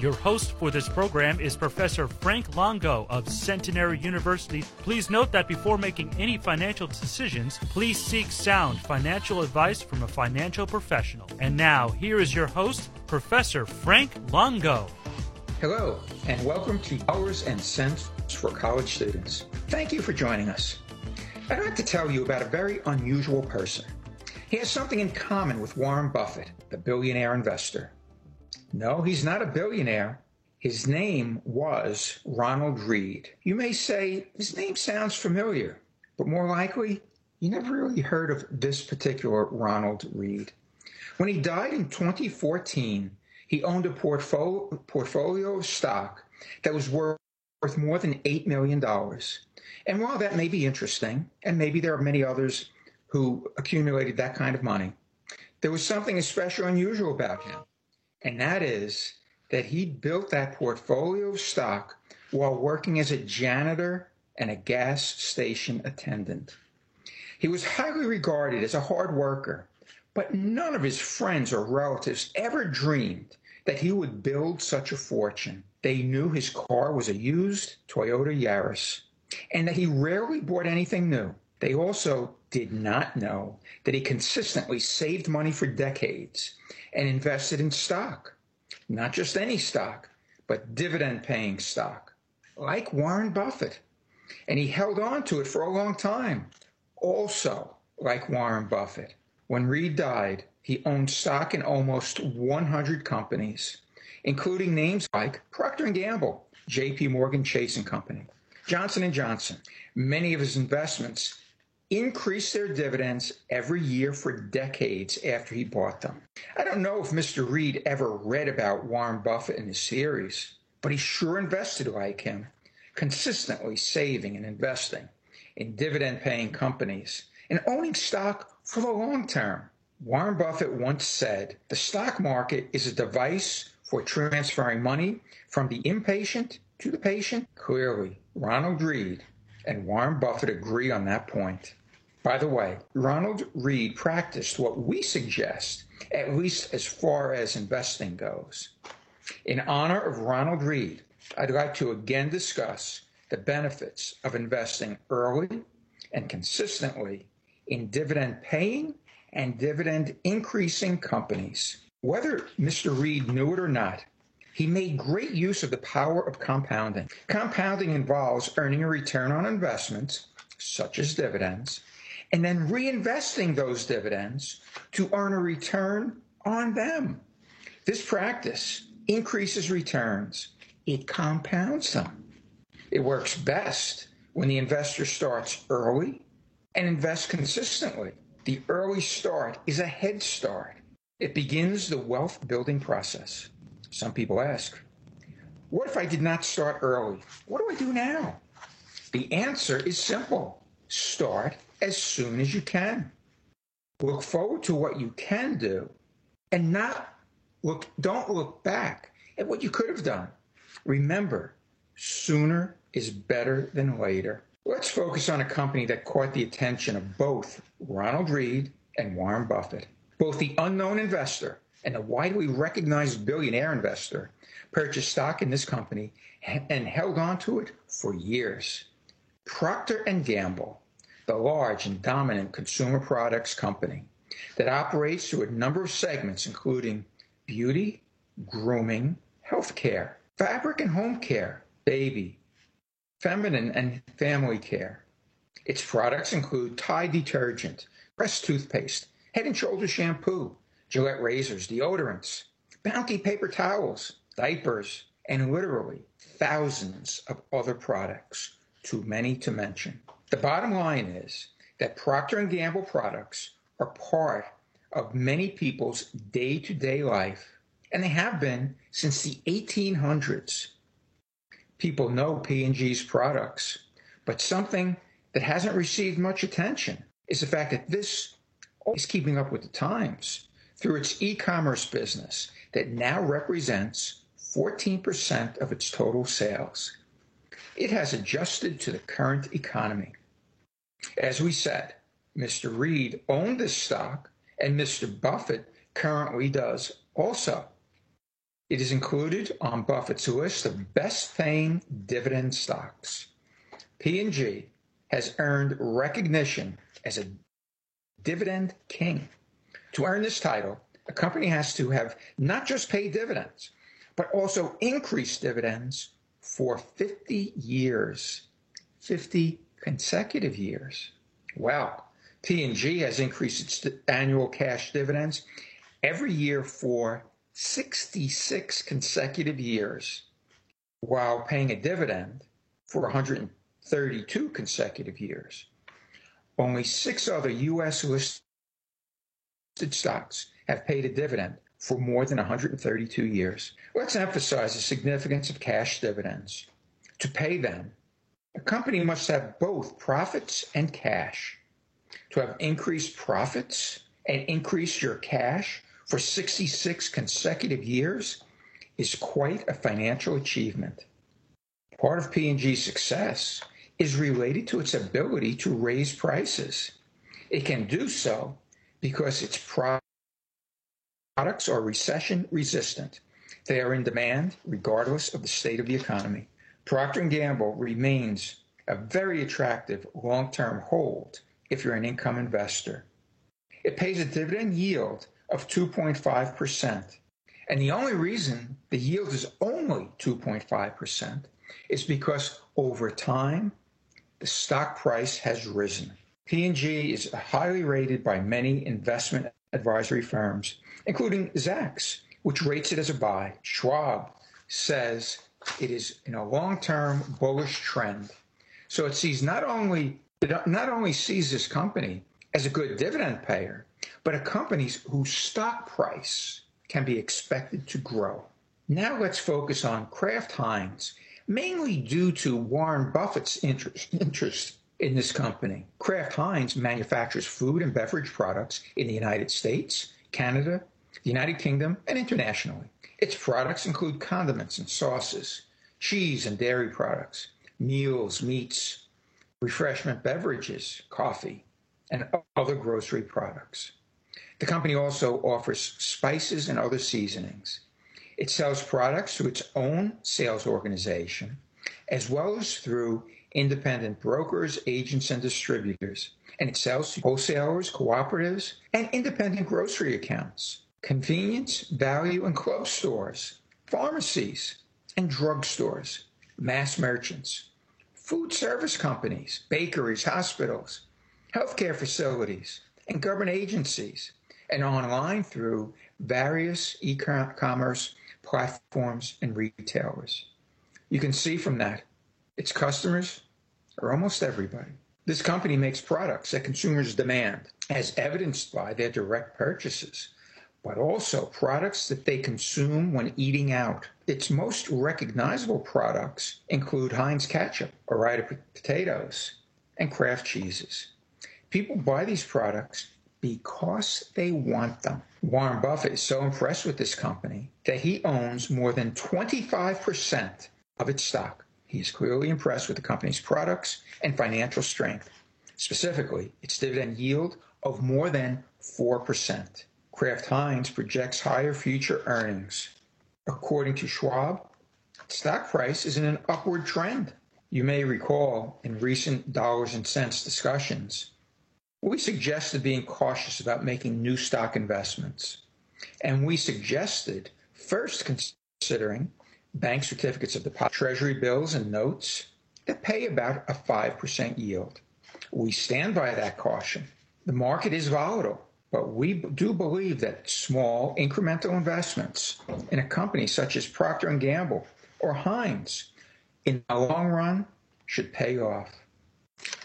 Your host for this program is Professor Frank Longo of Centenary University. Please note that before making any financial decisions, please seek sound financial advice from a financial professional. And now, here is your host, Professor Frank Longo. Hello, and welcome to Dollars and Cents for College Students. Thank you for joining us. I'd like to tell you about a very unusual person. He has something in common with Warren Buffett, the billionaire investor. No, he's not a billionaire. His name was Ronald Read. You may say his name sounds familiar, but more likely, you never really heard of this particular Ronald Read. When he died in 2014, he owned a portfolio, portfolio of stock that was worth more than $8 million. And while that may be interesting, and maybe there are many others who accumulated that kind of money, there was something especially unusual about him. And that is that he built that portfolio of stock while working as a janitor and a gas station attendant. He was highly regarded as a hard worker but none of his friends or relatives ever dreamed that he would build such a fortune. They knew his car was a used Toyota Yaris and that he rarely bought anything new. They also did not know that he consistently saved money for decades and invested in stock. Not just any stock, but dividend paying stock, like Warren Buffett. And he held on to it for a long time, also like Warren Buffett. When Read died, he owned stock in almost 100 companies, including names like Procter & Gamble, JP Morgan Chase & Company, Johnson & Johnson. Many of his investments increased their dividends every year for decades after he bought them. I don't know if Mr. Read ever read about Warren Buffett in his series, but he sure invested like him, consistently saving and investing in dividend paying companies and owning stock for the long term. Warren Buffett once said the stock market is a device for transferring money from the impatient to the patient. Clearly, Ronald Read and Warren Buffett agree on that point. By the way, Ronald Read practiced what we suggest, at least as far as investing goes. In honor of Ronald Read, I'd like to again discuss the benefits of investing early and consistently in dividend paying and dividend increasing companies. Whether Mr. Read knew it or not, he made great use of the power of compounding. Compounding involves earning a return on investments, such as dividends, and then reinvesting those dividends to earn a return on them. This practice increases returns, it compounds them. It works best when the investor starts early and invests consistently. The early start is a head start. It begins the wealth building process. Some people ask, what if I did not start early? What do I do now? The answer is simple start as soon as you can. Look forward to what you can do and not look, don't look back at what you could have done. Remember, sooner is better than later. Let's focus on a company that caught the attention of both Ronald Read and Warren Buffett. Both the unknown investor and the widely recognized billionaire investor purchased stock in this company and held on to it for years. Procter & Gamble, the large and dominant consumer products company that operates through a number of segments including beauty, grooming, healthcare, fabric and home care, baby, feminine and family care. Its products include Tide detergent, Crest toothpaste, Head and Shoulders shampoo, Gillette razors, deodorants, Bounty paper towels, diapers, and literally thousands of other products, too many to mention. The bottom line is that Procter & Gamble products are part of many people's day-to-day life, and they have been since the 1800s people know P&G's products. But something that hasn't received much attention is the fact that this is keeping up with the times through its e-commerce business that now represents 14% of its total sales. It has adjusted to the current economy. As we said, Mr. Read owned this stock, and Mr. Buffett currently does also. It is included on Buffett's list of best paying dividend stocks. P&G has earned recognition as a dividend king. To earn this title, a company has to have not just paid dividends, but also increased dividends for 50 years, 50 consecutive years. Wow. P&G has increased its annual cash dividends every year for 66 consecutive years while paying a dividend for 132 consecutive years. Only six other U.S. listed stocks have paid a dividend for more than 132 years. Let's emphasize the significance of cash dividends. To pay them, a company must have both profits and cash to have increased profits and increased your cash for 66 consecutive years is quite a financial achievement. Part of P&G's success is related to its ability to raise prices. It can do so because its products are recession resistant. They are in demand regardless of the state of the economy. Procter & Gamble remains a very attractive long-term hold if you're an income investor. It pays a dividend yield of 2.5%. And the only reason the yield is only 2.5% is because over time, the stock price has risen. P&G is highly rated by many investment advisory firms, including Zacks, which rates it as a buy. Schwab says it is in a long-term bullish trend. So it sees not only it not only sees this company as a good dividend payer, but a company whose stock price can be expected to grow. Now let's focus on Kraft Heinz, mainly due to Warren Buffett's interest, interest in this company. Kraft Heinz manufactures food and beverage products in the United States, Canada, the United Kingdom, and internationally. Its products include condiments and sauces, cheese and dairy products, meals, meats, refreshment beverages, coffee, and other grocery products. The company also offers spices and other seasonings. It sells products through its own sales organization, as well as through independent brokers, agents, and distributors. And it sells to wholesalers, cooperatives, and independent grocery accounts, convenience, value, and club stores, pharmacies, and drugstores, mass merchants, food service companies, bakeries, hospitals, healthcare facilities, and government agencies, and online through various e commerce platforms and retailers. You can see from that its customers are almost everybody. This company makes products that consumers demand, as evidenced by their direct purchases but also products that they consume when eating out. Its most recognizable products include Heinz ketchup, Ore-Ida potatoes, and Kraft cheeses. People buy these products because they want them. Warren Buffett is so impressed with this company that he owns more than 25% of its stock. He is clearly impressed with the company's products and financial strength, specifically its dividend yield of more than 4%. Kraft Heinz projects higher future earnings. According to Schwab, stock price is in an upward trend. You may recall in recent dollars and cents discussions, we suggested being cautious about making new stock investments. And we suggested first considering bank certificates of deposit, treasury bills, and notes that pay about a 5% yield. We stand by that caution. The market is volatile but we do believe that small incremental investments in a company such as Procter & Gamble or Heinz in the long run should pay off.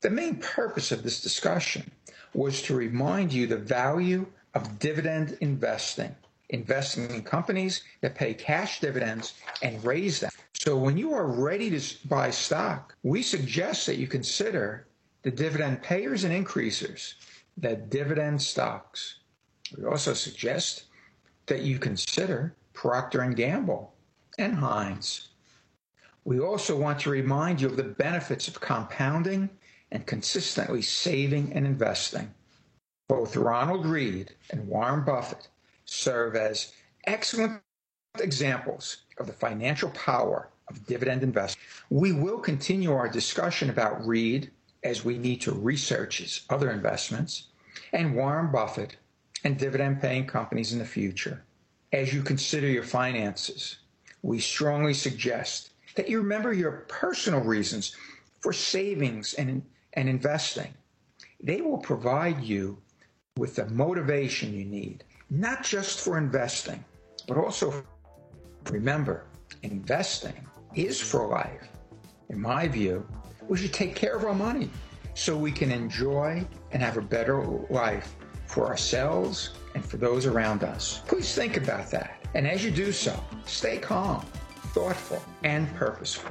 The main purpose of this discussion was to remind you the value of dividend investing, investing in companies that pay cash dividends and raise them. So when you are ready to buy stock, we suggest that you consider the dividend payers and increasers the dividend stocks. We also suggest that you consider Procter & Gamble and Heinz. We also want to remind you of the benefits of compounding and consistently saving and investing. Both Ronald Read and Warren Buffett serve as excellent examples of the financial power of dividend investing. We will continue our discussion about Read as we need to research his other investments and Warren Buffett and dividend paying companies in the future. As you consider your finances, we strongly suggest that you remember your personal reasons for savings and, and investing. They will provide you with the motivation you need, not just for investing, but also remember, investing is for life. In my view, we should take care of our money so we can enjoy and have a better life for ourselves and for those around us. Please think about that. And as you do so, stay calm, thoughtful, and purposeful.